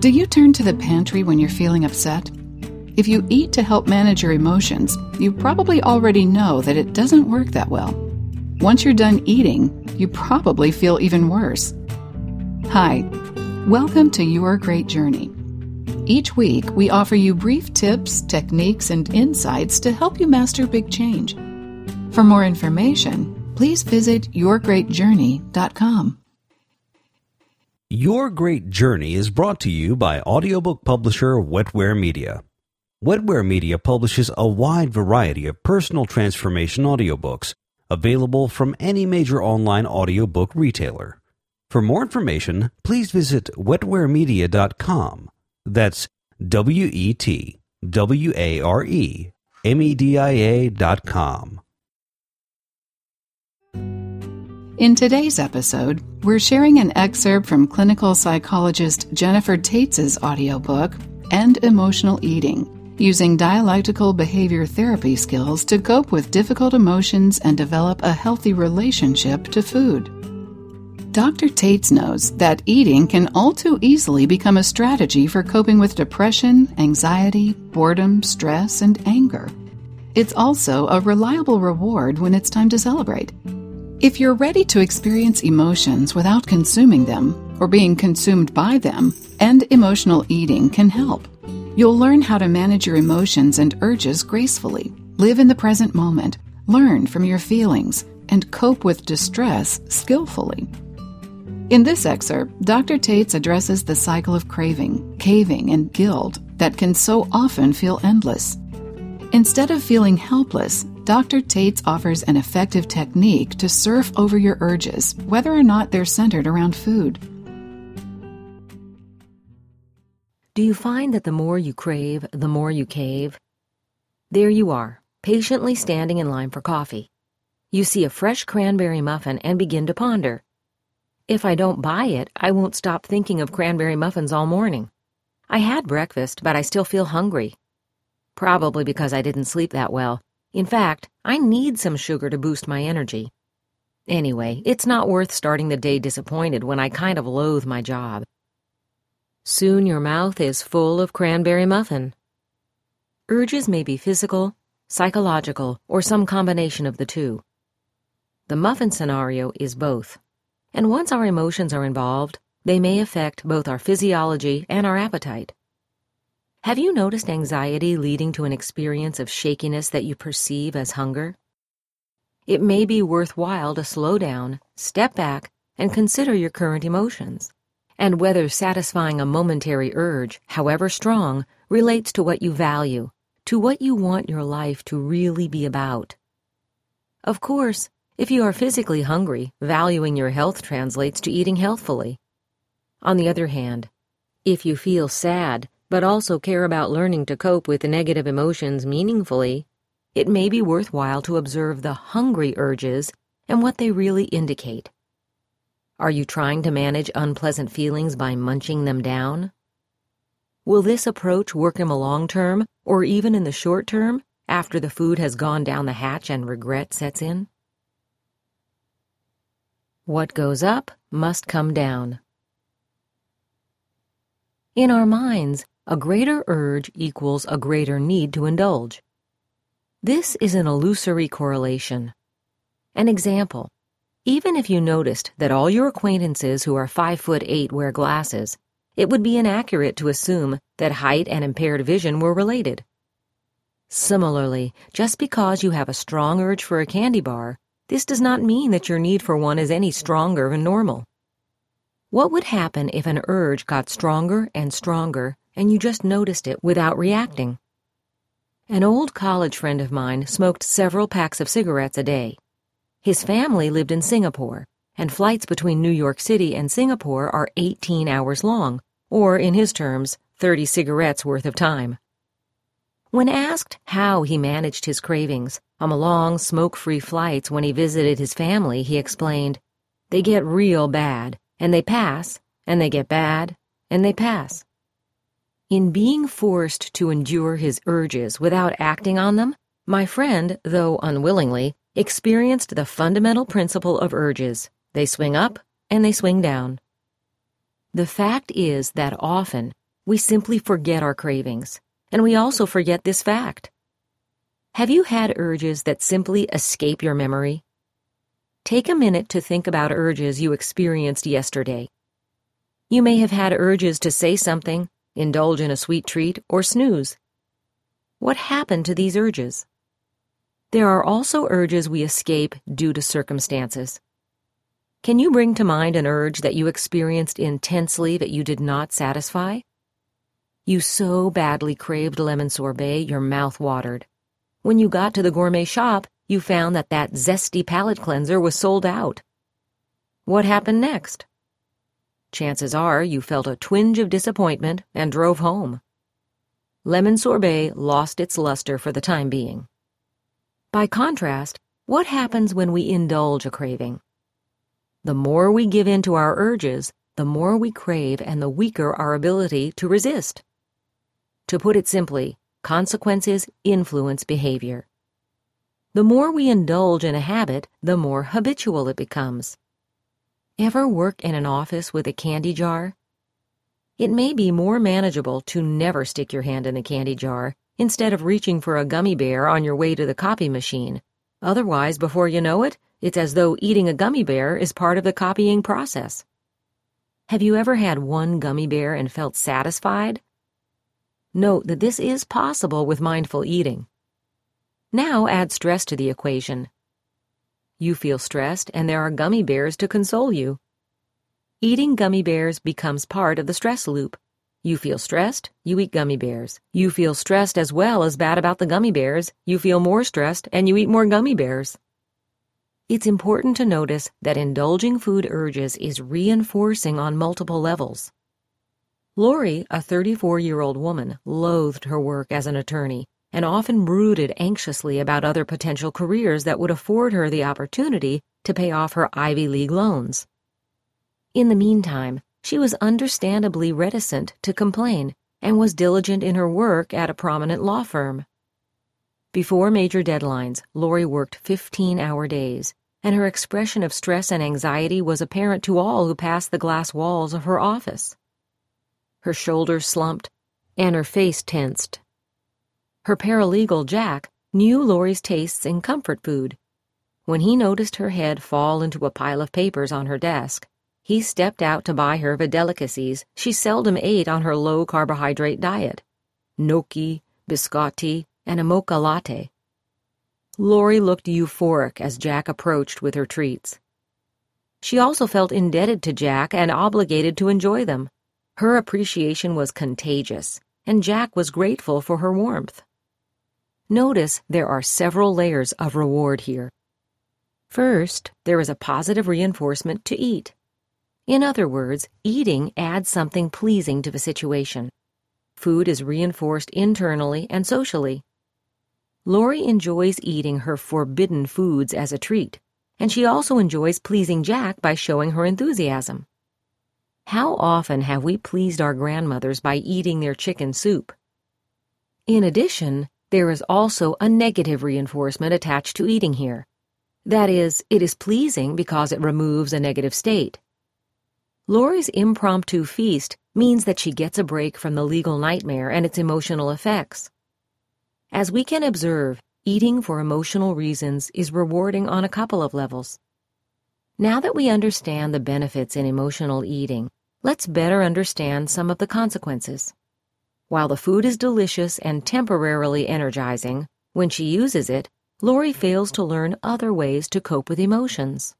Do you turn to the pantry when you're feeling upset? If you eat to help manage your emotions, you probably already know that it doesn't work that well. Once you're done eating, you probably feel even worse. Hi, welcome to Your Great Journey. Each week, we offer you brief tips, techniques, and insights to help you master big change. For more information, please visit yourgreatjourney.com. Your Great Journey is brought to you by audiobook publisher Wetware Media. Wetware Media publishes a wide variety of personal transformation audiobooks available from any major online audiobook retailer. For more information, please visit wetwaremedia.com. That's W E T W A R E M E D I A In today's episode, we're sharing an excerpt from clinical psychologist Jennifer Taitz' audiobook, End Emotional Eating using dialectical behavior therapy skills to cope with difficult emotions and develop a healthy relationship to food. Dr. Taitz knows that eating can all too easily become a strategy for coping with depression, anxiety, boredom, stress, and anger. It's also a reliable reward when it's time to celebrate. If you're ready to experience emotions without consuming them or being consumed by them, end emotional eating can help. You'll learn how to manage your emotions and urges gracefully, live in the present moment, learn from your feelings, and cope with distress skillfully. In this excerpt, Dr. Taitz addresses the cycle of craving, caving, and guilt that can so often feel endless. Instead of feeling helpless, Dr. Taitz offers an effective technique to surf over your urges, whether or not they're centered around food. Do you find that the more you crave, the more you cave? There you are, patiently standing in line for coffee. You see a fresh cranberry muffin and begin to ponder. If I don't buy it, I won't stop thinking of cranberry muffins all morning. I had breakfast, but I still feel hungry. Probably because I didn't sleep that well. In fact, I need some sugar to boost my energy. Anyway, it's not worth starting the day disappointed when I kind of loathe my job. Soon your mouth is full of cranberry muffin. Urges may be physical, psychological, or some combination of the two. The muffin scenario is both. And once our emotions are involved, they may affect both our physiology and our appetite. Have you noticed anxiety leading to an experience of shakiness that you perceive as hunger? It may be worthwhile to slow down, step back, and consider your current emotions and whether satisfying a momentary urge, however strong, relates to what you value, to what you want your life to really be about. Of course, if you are physically hungry, valuing your health translates to eating healthfully. On the other hand, if you feel sad, but also care about learning to cope with negative emotions meaningfully, it may be worthwhile to observe the hungry urges and what they really indicate. Are you trying to manage unpleasant feelings by munching them down? Will this approach work in the long term, or even in the short term, after the food has gone down the hatch and regret sets in? What goes up must come down. In our minds, a greater urge equals a greater need to indulge. This is an illusory correlation. An example even if you noticed that all your acquaintances who are five foot eight wear glasses, it would be inaccurate to assume that height and impaired vision were related. Similarly, just because you have a strong urge for a candy bar, this does not mean that your need for one is any stronger than normal. What would happen if an urge got stronger and stronger and you just noticed it without reacting? An old college friend of mine smoked several packs of cigarettes a day. His family lived in Singapore, and flights between New York City and Singapore are 18 hours long, or, in his terms, 30 cigarettes worth of time. When asked how he managed his cravings on the long, smoke free flights when he visited his family, he explained, They get real bad, and they pass, and they get bad, and they pass. In being forced to endure his urges without acting on them, my friend, though unwillingly, experienced the fundamental principle of urges they swing up and they swing down. The fact is that often we simply forget our cravings, and we also forget this fact. Have you had urges that simply escape your memory? Take a minute to think about urges you experienced yesterday. You may have had urges to say something, indulge in a sweet treat, or snooze. What happened to these urges? There are also urges we escape due to circumstances. Can you bring to mind an urge that you experienced intensely that you did not satisfy? You so badly craved lemon sorbet your mouth watered. When you got to the gourmet shop, you found that that zesty palate cleanser was sold out. What happened next? Chances are you felt a twinge of disappointment and drove home. Lemon sorbet lost its luster for the time being. By contrast, what happens when we indulge a craving? The more we give in to our urges, the more we crave and the weaker our ability to resist. To put it simply, consequences influence behavior. The more we indulge in a habit, the more habitual it becomes. Ever work in an office with a candy jar? It may be more manageable to never stick your hand in the candy jar instead of reaching for a gummy bear on your way to the copy machine. Otherwise, before you know it, it's as though eating a gummy bear is part of the copying process. Have you ever had one gummy bear and felt satisfied? Note that this is possible with mindful eating. Now add stress to the equation. You feel stressed, and there are gummy bears to console you. Eating gummy bears becomes part of the stress loop. You feel stressed, you eat gummy bears. You feel stressed as well as bad about the gummy bears, you feel more stressed, and you eat more gummy bears. It's important to notice that indulging food urges is reinforcing on multiple levels. Lori, a 34 year old woman, loathed her work as an attorney and often brooded anxiously about other potential careers that would afford her the opportunity to pay off her Ivy League loans. In the meantime, she was understandably reticent to complain and was diligent in her work at a prominent law firm. Before major deadlines, Lori worked 15 hour days, and her expression of stress and anxiety was apparent to all who passed the glass walls of her office. Her shoulders slumped, and her face tensed. Her paralegal, Jack, knew Lori's tastes in comfort food. When he noticed her head fall into a pile of papers on her desk, he stepped out to buy her the delicacies she seldom ate on her low carbohydrate diet gnocchi, biscotti, and a mocha latte. Lori looked euphoric as Jack approached with her treats. She also felt indebted to Jack and obligated to enjoy them. Her appreciation was contagious, and Jack was grateful for her warmth. Notice there are several layers of reward here. First, there is a positive reinforcement to eat. In other words, eating adds something pleasing to the situation. Food is reinforced internally and socially. Lori enjoys eating her forbidden foods as a treat, and she also enjoys pleasing Jack by showing her enthusiasm. How often have we pleased our grandmothers by eating their chicken soup? In addition, there is also a negative reinforcement attached to eating here. That is, it is pleasing because it removes a negative state. Lori's impromptu feast means that she gets a break from the legal nightmare and its emotional effects. As we can observe, eating for emotional reasons is rewarding on a couple of levels. Now that we understand the benefits in emotional eating, let's better understand some of the consequences. While the food is delicious and temporarily energizing, when she uses it, Lori fails to learn other ways to cope with emotions.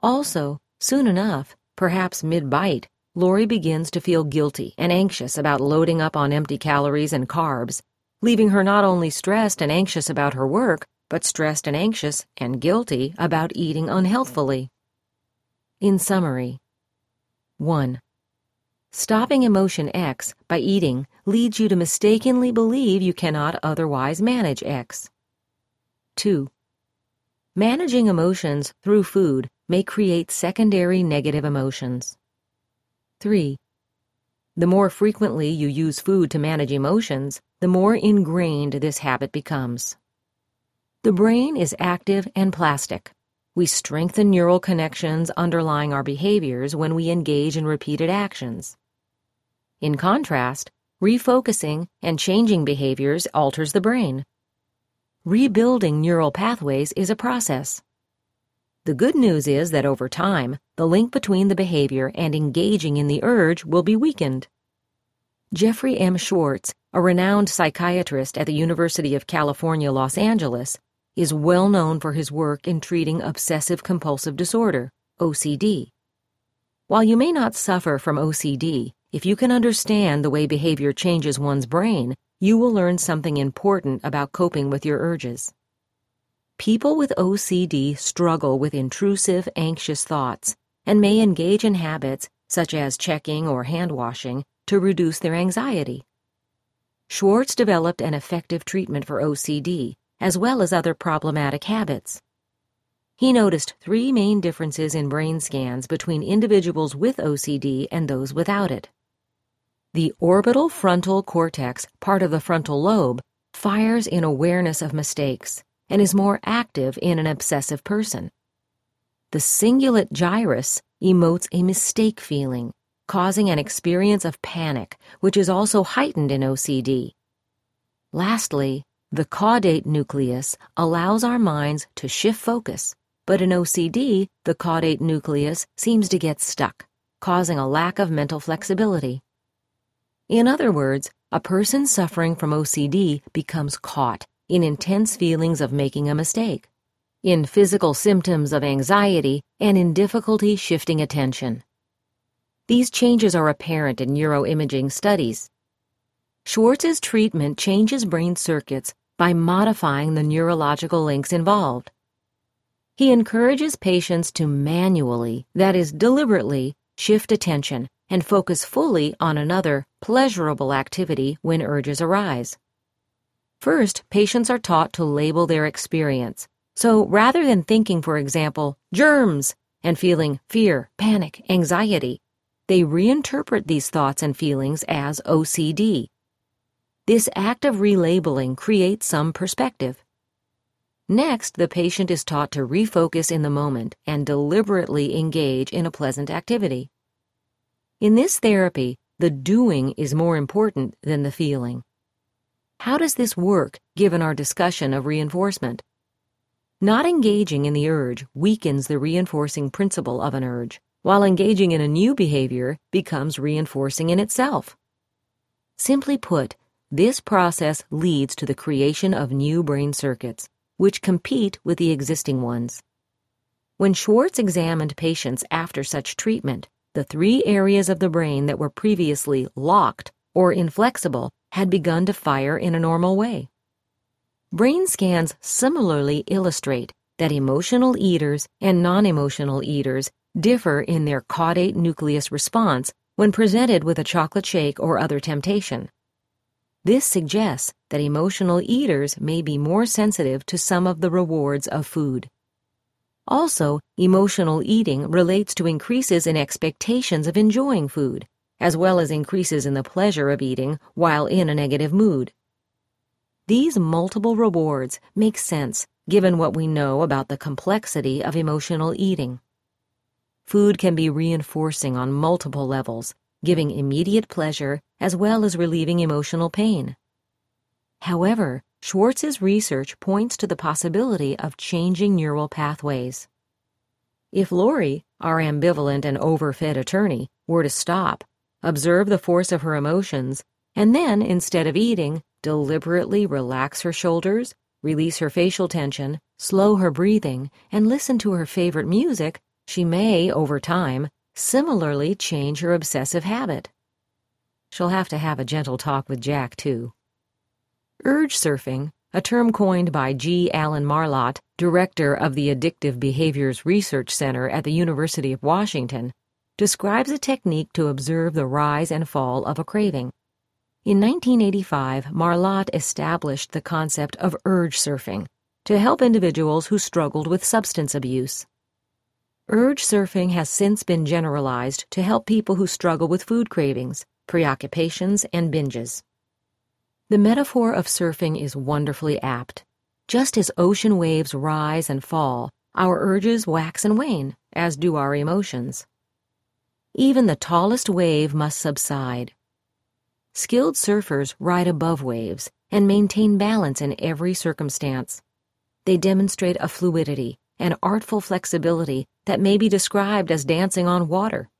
Also, soon enough, perhaps mid bite, Lori begins to feel guilty and anxious about loading up on empty calories and carbs leaving her not only stressed and anxious about her work, but stressed and anxious and guilty about eating unhealthfully. In summary, 1. Stopping emotion X by eating leads you to mistakenly believe you cannot otherwise manage X. 2. Managing emotions through food may create secondary negative emotions. 3. The more frequently you use food to manage emotions, the more ingrained this habit becomes. The brain is active and plastic. We strengthen neural connections underlying our behaviors when we engage in repeated actions. In contrast, refocusing and changing behaviors alters the brain. Rebuilding neural pathways is a process. The good news is that over time, the link between the behavior and engaging in the urge will be weakened. Jeffrey M. Schwartz, a renowned psychiatrist at the University of California, Los Angeles, is well known for his work in treating obsessive compulsive disorder, OCD. While you may not suffer from OCD, if you can understand the way behavior changes one's brain, you will learn something important about coping with your urges. People with OCD struggle with intrusive, anxious thoughts and may engage in habits such as checking or hand washing to reduce their anxiety. Schwartz developed an effective treatment for OCD as well as other problematic habits. He noticed three main differences in brain scans between individuals with OCD and those without it. The orbital frontal cortex, part of the frontal lobe, fires in awareness of mistakes and is more active in an obsessive person. The cingulate gyrus emotes a mistake feeling, causing an experience of panic, which is also heightened in OCD. Lastly, the caudate nucleus allows our minds to shift focus, but in OCD, the caudate nucleus seems to get stuck, causing a lack of mental flexibility. In other words, a person suffering from OCD becomes caught in intense feelings of making a mistake, in physical symptoms of anxiety, and in difficulty shifting attention. These changes are apparent in neuroimaging studies. Schwartz's treatment changes brain circuits by modifying the neurological links involved. He encourages patients to manually, that is, deliberately, shift attention and focus fully on another pleasurable activity when urges arise. First, patients are taught to label their experience. So rather than thinking, for example, germs, and feeling fear, panic, anxiety, they reinterpret these thoughts and feelings as OCD. This act of relabeling creates some perspective. Next, the patient is taught to refocus in the moment and deliberately engage in a pleasant activity. In this therapy, the doing is more important than the feeling. How does this work given our discussion of reinforcement? Not engaging in the urge weakens the reinforcing principle of an urge, while engaging in a new behavior becomes reinforcing in itself. Simply put, this process leads to the creation of new brain circuits, which compete with the existing ones. When Schwartz examined patients after such treatment, the three areas of the brain that were previously locked or inflexible had begun to fire in a normal way. Brain scans similarly illustrate that emotional eaters and non emotional eaters differ in their caudate nucleus response when presented with a chocolate shake or other temptation. This suggests that emotional eaters may be more sensitive to some of the rewards of food. Also, emotional eating relates to increases in expectations of enjoying food, as well as increases in the pleasure of eating while in a negative mood. These multiple rewards make sense given what we know about the complexity of emotional eating. Food can be reinforcing on multiple levels, giving immediate pleasure as well as relieving emotional pain. However, Schwartz's research points to the possibility of changing neural pathways. If Lori, our ambivalent and overfed attorney, were to stop, observe the force of her emotions, and then, instead of eating, deliberately relax her shoulders, release her facial tension, slow her breathing, and listen to her favorite music, she may, over time, similarly change her obsessive habit. She'll have to have a gentle talk with Jack, too. Urge surfing, a term coined by G. Alan Marlatt, director of the Addictive Behaviors Research Center at the University of Washington, describes a technique to observe the rise and fall of a craving. In 1985, Marlatt established the concept of urge surfing to help individuals who struggled with substance abuse. Urge surfing has since been generalized to help people who struggle with food cravings, preoccupations, and binges. The metaphor of surfing is wonderfully apt. Just as ocean waves rise and fall, our urges wax and wane, as do our emotions. Even the tallest wave must subside. skilled surfers ride above waves and maintain balance in every circumstance. They demonstrate a fluidity and artful flexibility that may be described as dancing on water.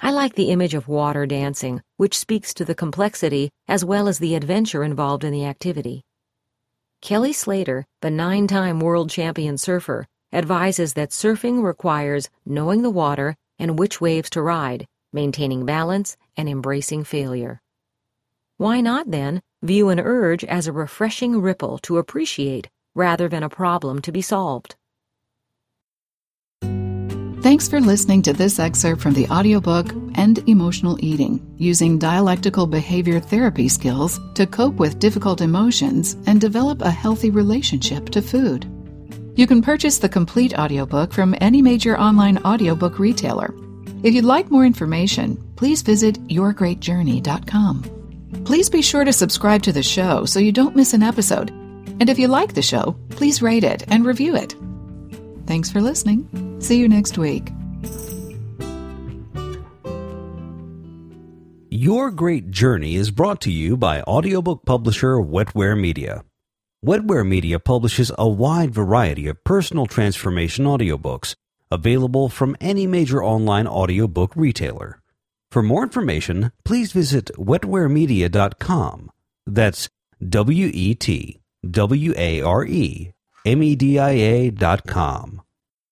I like the image of water dancing, which speaks to the complexity as well as the adventure involved in the activity. Kelly Slater, the nine time world champion surfer, advises that surfing requires knowing the water and which waves to ride, maintaining balance, and embracing failure. Why not, then, view an urge as a refreshing ripple to appreciate rather than a problem to be solved? Thanks for listening to this excerpt from the audiobook End Emotional Eating Using Dialectical Behavior Therapy Skills to Cope with Difficult Emotions and Develop a Healthy Relationship to Food. You can purchase the complete audiobook from any major online audiobook retailer. If you'd like more information, please visit yourgreatjourney.com. Please be sure to subscribe to the show so you don't miss an episode. And if you like the show, please rate it and review it. Thanks for listening. See you next week. Your Great Journey is brought to you by audiobook publisher Wetware Media. Wetware Media publishes a wide variety of personal transformation audiobooks available from any major online audiobook retailer. For more information, please visit wetwaremedia.com. That's W E T W A R E M